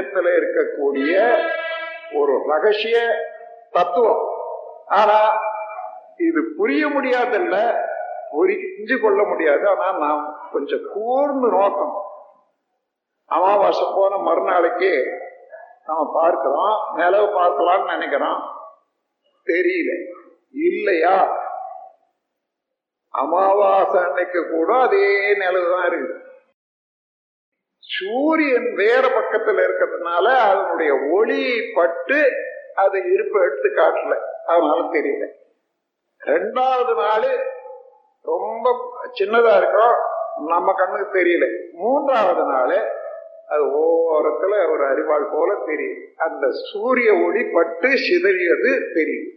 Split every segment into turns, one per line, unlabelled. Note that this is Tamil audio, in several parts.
பிரபஞ்சத்துல இருக்கக்கூடிய ஒரு ரகசிய தத்துவம். ஆனா இது புரிய முடியாதுல்ல புரிஞ்சு கொள்ள முடியாது. ஆனா நாம் கொஞ்சம் கூர்ந்து நோக்கம் அமாவாசை போன மறுநாளைக்கு நம்ம பார்க்கிறோம். நிலவு பார்க்கலாம்னு நினைக்கிறோம். தெரியல. இல்லையா? அமாவாசை அன்னைக்கு கூட அதே நிலவு தான் இருக்குது சூரியன் வேற பக்கத்துல இருக்கிறதுனால அதனுடைய ஒளி பட்டு அது இருப்ப எடுத்து காட்டல. அதனால தெரியல. ரெண்டாவது நாள் ரொம்ப சின்னதா இருக்கும் நம்ம கண்ணுக்கு தெரியல. மூன்றாவது நாள் அது ஓரத்துல ஒரு அறிவாள் போல தெரியும் அந்த சூரிய ஒளி பட்டு சிதறியது தெரியும்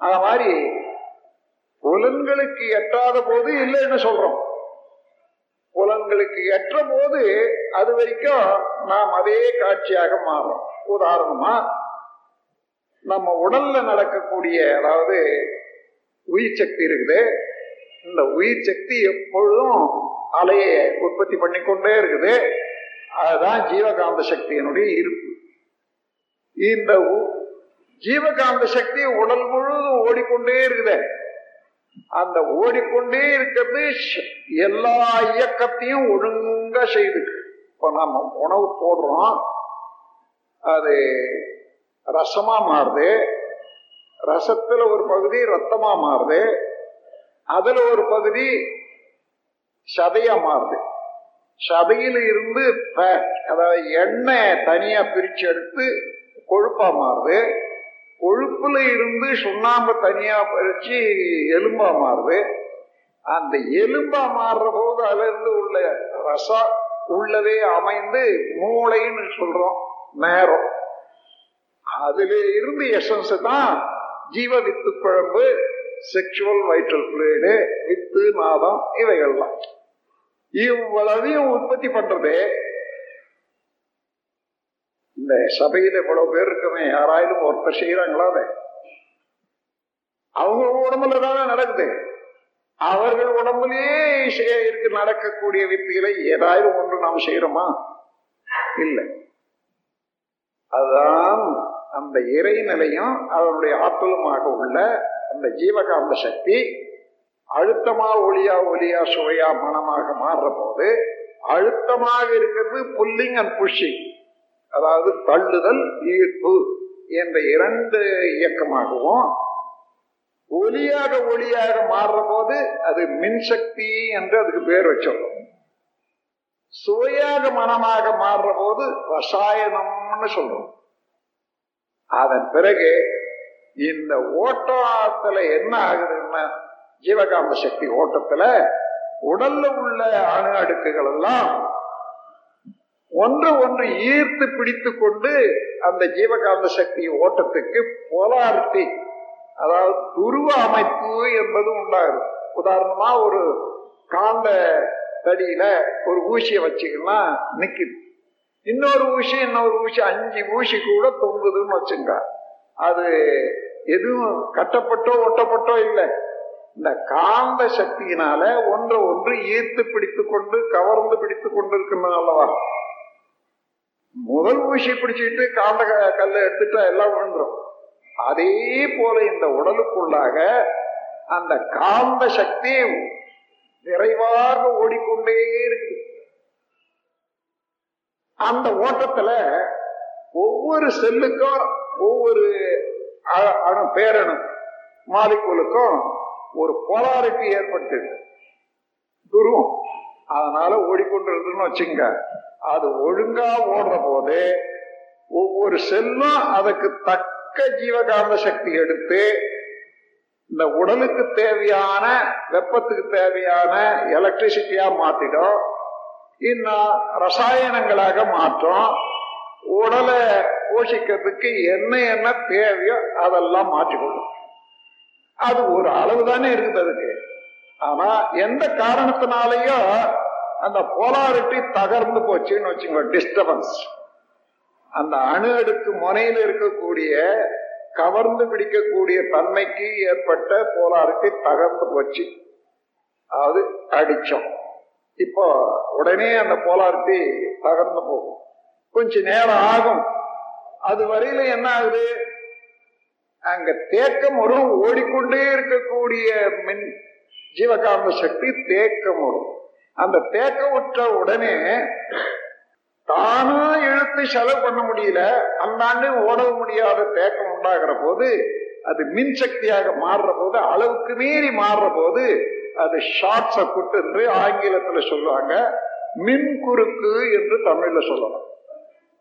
அது மாதிரி புலன்களுக்கு எட்டாத போது இல்லைன்னு சொல்றோம். புலன்களுக்கு எற்ற போது அது வரைக்கும் நாம் அதே காட்சியாக மாறும். உதாரணமா நம்ம உடல்ல நடக்கக்கூடிய அதாவது உயிர் சக்தி இருக்குது. இந்த உயிர் சக்தி எப்பொழுதும் அலையை உற்பத்தி பண்ணிக்கொண்டே இருக்குது. அதுதான் ஜீவகாந்த சக்தியினுடைய இருப்பு. இந்த ஜீவகாந்த சக்தி உடல் முழுவதும் ஓடிக்கொண்டே இருக்குது. அந்த ஓடிக்கொண்டே இருக்கிறது எல்லா இயக்கத்தையும் ஒழுங்கா செய்து இப்ப நாம உணவு போடுறோம். அது ரசமா மாறுது. ரசத்துல ஒரு பகுதி ரத்தமா மாறுது. அதுல ஒரு பகுதி சதையா மாறுது. சதையில இருந்து அதாவது எண்ணெய் தனியா பிரிச்சு எடுத்து கொழுப்பா மாறுது. கொழுப்புல இருந்து சுண்ணாம்பு தனியா பறிச்சு எலும்பா மாறுது. அந்த எலும்பா மாறுற போது அதுல இருந்து உள்ள ரசம் உள்ளதே அமைந்து மூளைன்னு சொல்றோம் நேரம் அதுல இருந்து எசன்ஸ் தான் ஜீவ வித்து குழம்பு செக்ஷுவல் வைட்டல் பிளேடு வித்து நாதம் இவைகள்லாம். இவ்வளவையும் உற்பத்தி பண்றதே இந்த சபையில இவ்வளவு பேர் இருக்குமே யாராயிலும் ஒருத்தர் செய்யறாங்களா அதை அவங்க உடம்புல தானே நடக்குது அவர்கள் உடம்புலயே இருக்கு நடக்கக்கூடிய வித்திகளை ஏதாயிரம் ஒன்று நாம் செய்யறோமா இல்லை அதுதான் அந்த இறைநிலையும் அதனுடைய ஆற்றலுமாக உள்ள அந்த ஜீவகாந்த சக்தி அழுத்தமா ஒளியா ஒலியா சுவையா மனமாக மாறுற போது அழுத்தமாக இருக்கிறது புல்லிங் அண்ட் புஷிங் அதாவது தள்ளுதல் ஈர்ப்பு என்ற இரண்டு இயக்கமாகவும் ஒலியாக ஒளியாக மாறுற போது அது மின்சக்தி என்று அதுக்கு பேர் வச்சிடணும் சுவையாக மனமாக மாறுற போது ரசாயனம்னு சொல்றோம். அதன் பிறகு இந்த ஓட்டத்துல என்ன ஆகுதுன்னா ஜீவகாம சக்தி ஓட்டத்துல உடல்ல உள்ள அணு அடுக்குகள் எல்லாம் ஒன்று ஒன்று ஈர்த்து பிடித்து கொண்டு அந்த ஜீவகாந்த சக்தி ஓட்டத்துக்கு போலாரிட்டி அதாவது துருவ அமைப்பு என்பது உண்டாகுது. உதாரணமா ஒரு காந்த தடியில ஒரு ஊசியை வச்சுக்கன்னா நிக்குது. இன்னொரு ஊசி இன்னொரு ஊசி அஞ்சு ஊசி கூட தொங்குதுன்னு வச்சுங்க. அது எதுவும் கட்டப்பட்டோ ஒட்டப்பட்டோ இல்லை. இந்த காந்த சக்தியினால ஒன்றை ஒன்று ஈர்த்து பிடித்து கொண்டு கவர்ந்து பிடித்து கொண்டு இருக்கணும் அல்லவா? முதல் ஊசி பிடிச்சிட்டு காந்த கல்லை எடுத்துட்டா எல்லாம் விழுந்துரும். அதே போல இந்த உடலுக்குள்ளாக அந்த காந்த சக்தி நிறைவாக ஓடிக்கொண்டே இருக்கு அந்த ஓட்டத்துல ஒவ்வொரு செல்லுக்கும் ஒவ்வொரு அணு பேரணு மாலிகுலுக்கும் ஒரு போலாரிட்டி ஏற்பட்டு துருவம். அதனால ஓடிக்கொண்டிருக்குன்னு வச்சுங்க அது ஒழுங்கா ஓடுற போது ஒவ்வொரு செல்லும் அதுக்கு தக்க ஜீவகாந்த சக்தி எடுத்து இந்த உடலுக்கு தேவையான வெப்பத்துக்கு தேவையான எலக்ட்ரிசிட்டியா மாத்திடும். இன்னும் ரசாயனங்களாக மாற்றும். உடலை போஷிக்கிறதுக்கு என்ன என்ன தேவையோ அதெல்லாம் மாற்றிக்கொள்ளும். அது ஒரு அளவு தானே இருக்குது அதுக்கு. ஆனா எந்த காரணத்தினாலயோ அந்த போலாரிட்டி தகர்ந்து போச்சுன்னு வச்சுங்க டிஸ்டர்பன்ஸ் அந்த அணு அடுக்கு முனையில் இருக்கக்கூடிய கவர்ந்து பிடிக்கக்கூடிய தன்மைக்கு ஏற்பட்ட போலாரிட்டி தகர்ந்து போச்சு. அது அடிச்சோம் இப்போ உடனே அந்த போலாரிட்டி தகர்ந்து போகும். கொஞ்ச நேரம் ஆகும். அது வரையில என்ன ஆகுது? அங்க தேக்கம் வரும் ஓடிக்கொண்டே இருக்கக்கூடிய மின் ஜீவகாந்த சக்தி தேக்கம் வரும். அந்த தேக்கம் விட்ட உடனே தானா இழுத்து செலவு பண்ண முடியல. அந்தாண்டு ஓட முடியாத தேக்கம் உண்டாகிற போது அது மின் சக்தியாக மாறுற போது அளவுக்கு மீறி மாறுற போது அது ஷார்ட் சர்க்குட் என்று ஆங்கிலத்துல சொல்லுவாங்க. மின் குறுக்கு என்று தமிழ்ல சொல்லலாம்.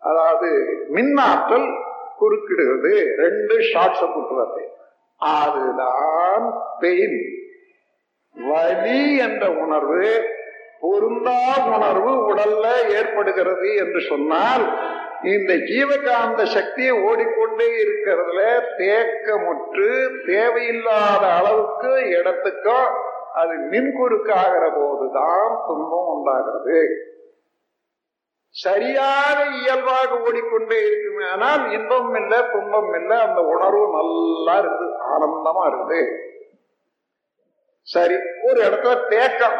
அதாவது மின்னாற்றல் குறுக்கிடுகிறது ரெண்டு ஷார்ட் சர்க்குட் வருது அதுதான் பெயின். வலி என்ற உணர்வு பொருந்தா உணர்வு உடல்ல ஏற்படுகிறது என்று சொன்னால் இந்த ஜீவகாந்த சக்தியை ஓடிக்கொண்டே இருக்கிறதுல தேக்கமுற்று தேவையில்லாத அளவுக்கு இடத்துக்கோ அது மின்குறுக்கு ஆகிற போதுதான் துன்பம் உண்டாகிறது. சரியாக இயல்பாக ஓடிக்கொண்டே இருக்குமே ஆனால் இன்பம் இல்லை துன்பம் இல்லை அந்த உணர்வு நல்லா இருக்குது ஆனந்தமா இருக்குது சரி ஒரு இடத்துல தேக்கம்.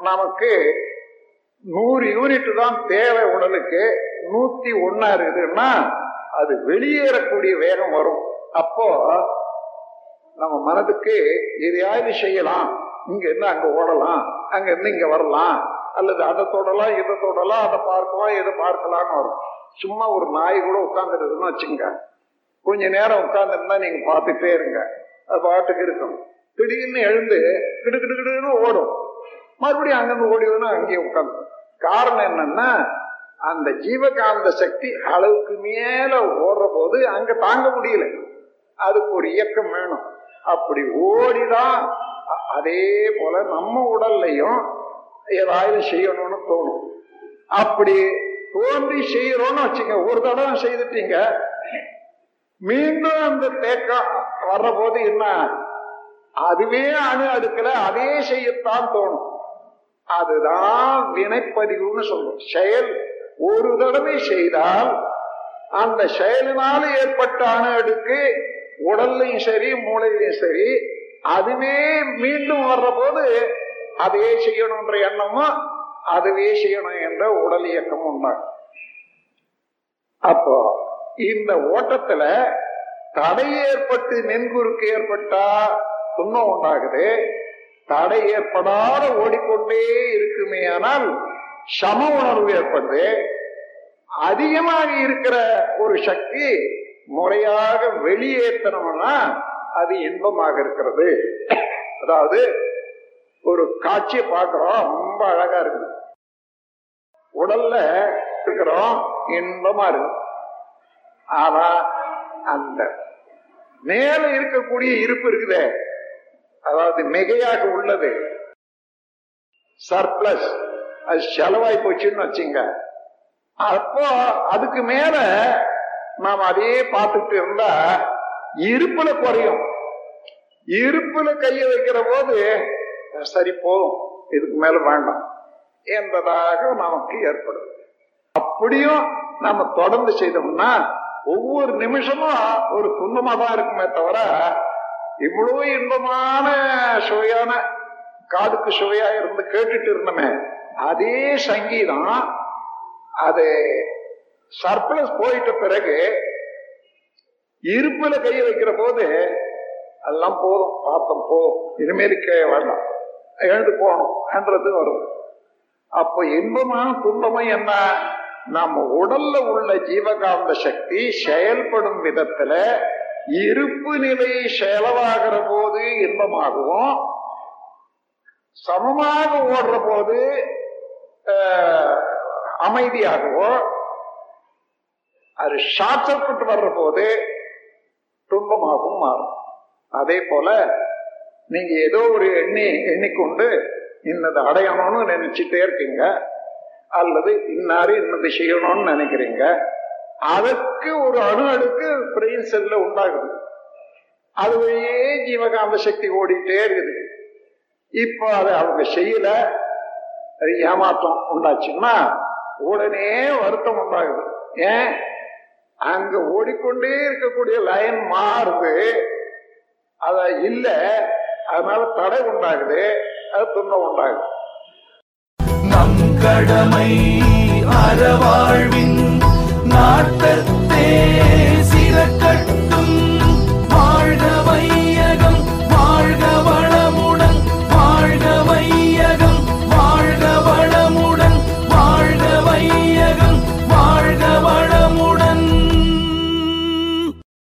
நமக்கு நூறு யூனிட் தான் தேவை உடலுக்கு. நூத்தி ஒன்னா இருக்குதுன்னா அது வெளியேறக்கூடிய வேகம் வரும். அப்போ நம்ம மனதுக்கு எதையாவது செய்யலாம். இங்க இருந்து அங்க ஓடலாம். அங்க இருந்து இங்க வரலாம். அல்லது அதை தொடலாம் இதை தொடலாம் அதை பார்க்கலாம் இதை பார்க்கலாம்னு வரும். சும்மா ஒரு நாய் கூட உட்காந்துருதுன்னு வச்சுங்க கொஞ்ச நேரம் உட்காந்துருந்தா நீங்க பார்த்துட்டே இருங்க. அது பாட்டுக்கு இருக்கும். திடீர்னு எழுந்து கிடு கிடு கிடுன்னு ஓடும். மறுபடியும் அங்கிருந்து ஓடிவதுன்னா அங்கேயே உட்காந்து காரணம் என்னன்னா அந்த ஜீவகாந்த சக்தி அளவுக்கு மேல ஓடுற போது அங்க தாங்க முடியல. அதுக்கு ஒரு இயக்கம் வேணும். அப்படி ஓடிதான் அதே போல நம்ம உடல்லையும் ஏதாவது செய்யணும்னு தோணும். அப்படி தோன்றி செய்யறோம்னு வச்சுங்க ஒரு தடவை செய்துட்டீங்க. மீண்டும் அந்த தேக்கம் வர்ற போது என்ன அதுவே அணு அடுக்கல அதே செய்யத்தான் தோணும். அதுதான் வினைப்பதிவுன்னு சொல்றோம். செயல் ஒரு தடவை செய்தால் அந்த செயலினால் ஏற்பட்ட அணு அடுக்கு உடல்லையும் சரி மூளையிலையும் சரி அதுவே மீண்டும் வர்ற போது அதே செய்யணும்ன்ற எண்ணமும் அதுவே செய்யணும் என்ற உடல் இயக்கம் உண்டாகும். அப்போ இந்த ஓட்டத்துல தடை ஏற்பட்டு நென்குறுக்கு ஏற்பட்டா துன்பம் உண்டாகுது தடை ஏற்படாத ஓடிக்கொண்டே இருக்குமே ஆனால் சம உணர்வு ஏற்படுது. அதிகமாக இருக்கிற ஒரு சக்தி முறையாக வெளியேற்றணும்னா அது இன்பமாக இருக்கிறது. அதாவது ஒரு காட்சியை பார்க்கிறோம் ரொம்ப அழகா இருக்குது. உடல்ல இருக்கிறோம் இன்பமா இருக்கு ஆனா அந்த மேல இருக்கக்கூடிய இருப்பு இருக்குதே. அதாவது மிகையாக உள்ளது. சர்ப்ளஸ் அது செலவாய் போச்சுன்னு வச்சுங்க. அப்போ அதுக்கு மேல நாம் அதையே பார்த்துட்டு இருந்தா இருப்புல குறையும். இருப்புல கையை வைக்கிற போது சரி போதும் இதுக்கு மேல வேண்டாம் என்பதாக நமக்கு ஏற்படும். அப்படியும் நம்ம தொடர்ந்து செய்தோம்னா ஒவ்வொரு நிமிஷமும் ஒரு துன்பமா தான் இருக்குமே தவிர இவ்வளவு இன்பமான சுவையான காதுக்கு சுவையா இருந்து கேட்டுட்டு இருந்தோமே அதே சங்கீதம் அது சர்ப்ளஸ் போயிட்ட பிறகு இருப்புல கை வைக்கிற போது எல்லாம் போதும் பார்த்தோம் போதும் இனிமேலுக்கு வேண்டாம் எழுந்து போகணும் என்றது வரும் அப்போ இன்பமான துன்பமும் என்ன? நம்ம உடல்ல உள்ள ஜீவகாந்த சக்தி செயல்படும் விதத்துல இருப்பு நிலை செலவாகிற போது இன்பமாகவும் சமமாக ஓடுற போது அமைதியாகவும் அமைதியாகவோ அது ஷார்ட் சர்க்கிட் வர்ற போது துன்பமாகவும் மாறும். அதே போல நீங்க ஏதோ ஒரு எண்ணி எண்ணிக்கொண்டு இன்னது அடையணும்னு நினைச்சிட்டே இருக்கீங்க. அல்லது இன்னாரு இன்னது செய்யணும்னு நினைக்கிறீங்க. அதற்கு ஒரு அணு அணுக்கு பிரெயின் செல்ல உண்டாகுது. அது ஜீவகாந்த சக்தி ஓடிட்டே இருக்குது. இப்போ அதை அவங்க செய்யல. ஏமாற்றம் உண்டாச்சுன்னா உடனே வருத்தம் உண்டாகுது. ஏன்? அங்க ஓடிக்கொண்டே இருக்கக்கூடிய லைன் மாறுது. அத இல்ல அதனால தடை உண்டாகுது. அது துன்பம் உண்டாகுது.
நம் கடமை அறவாழ்வின்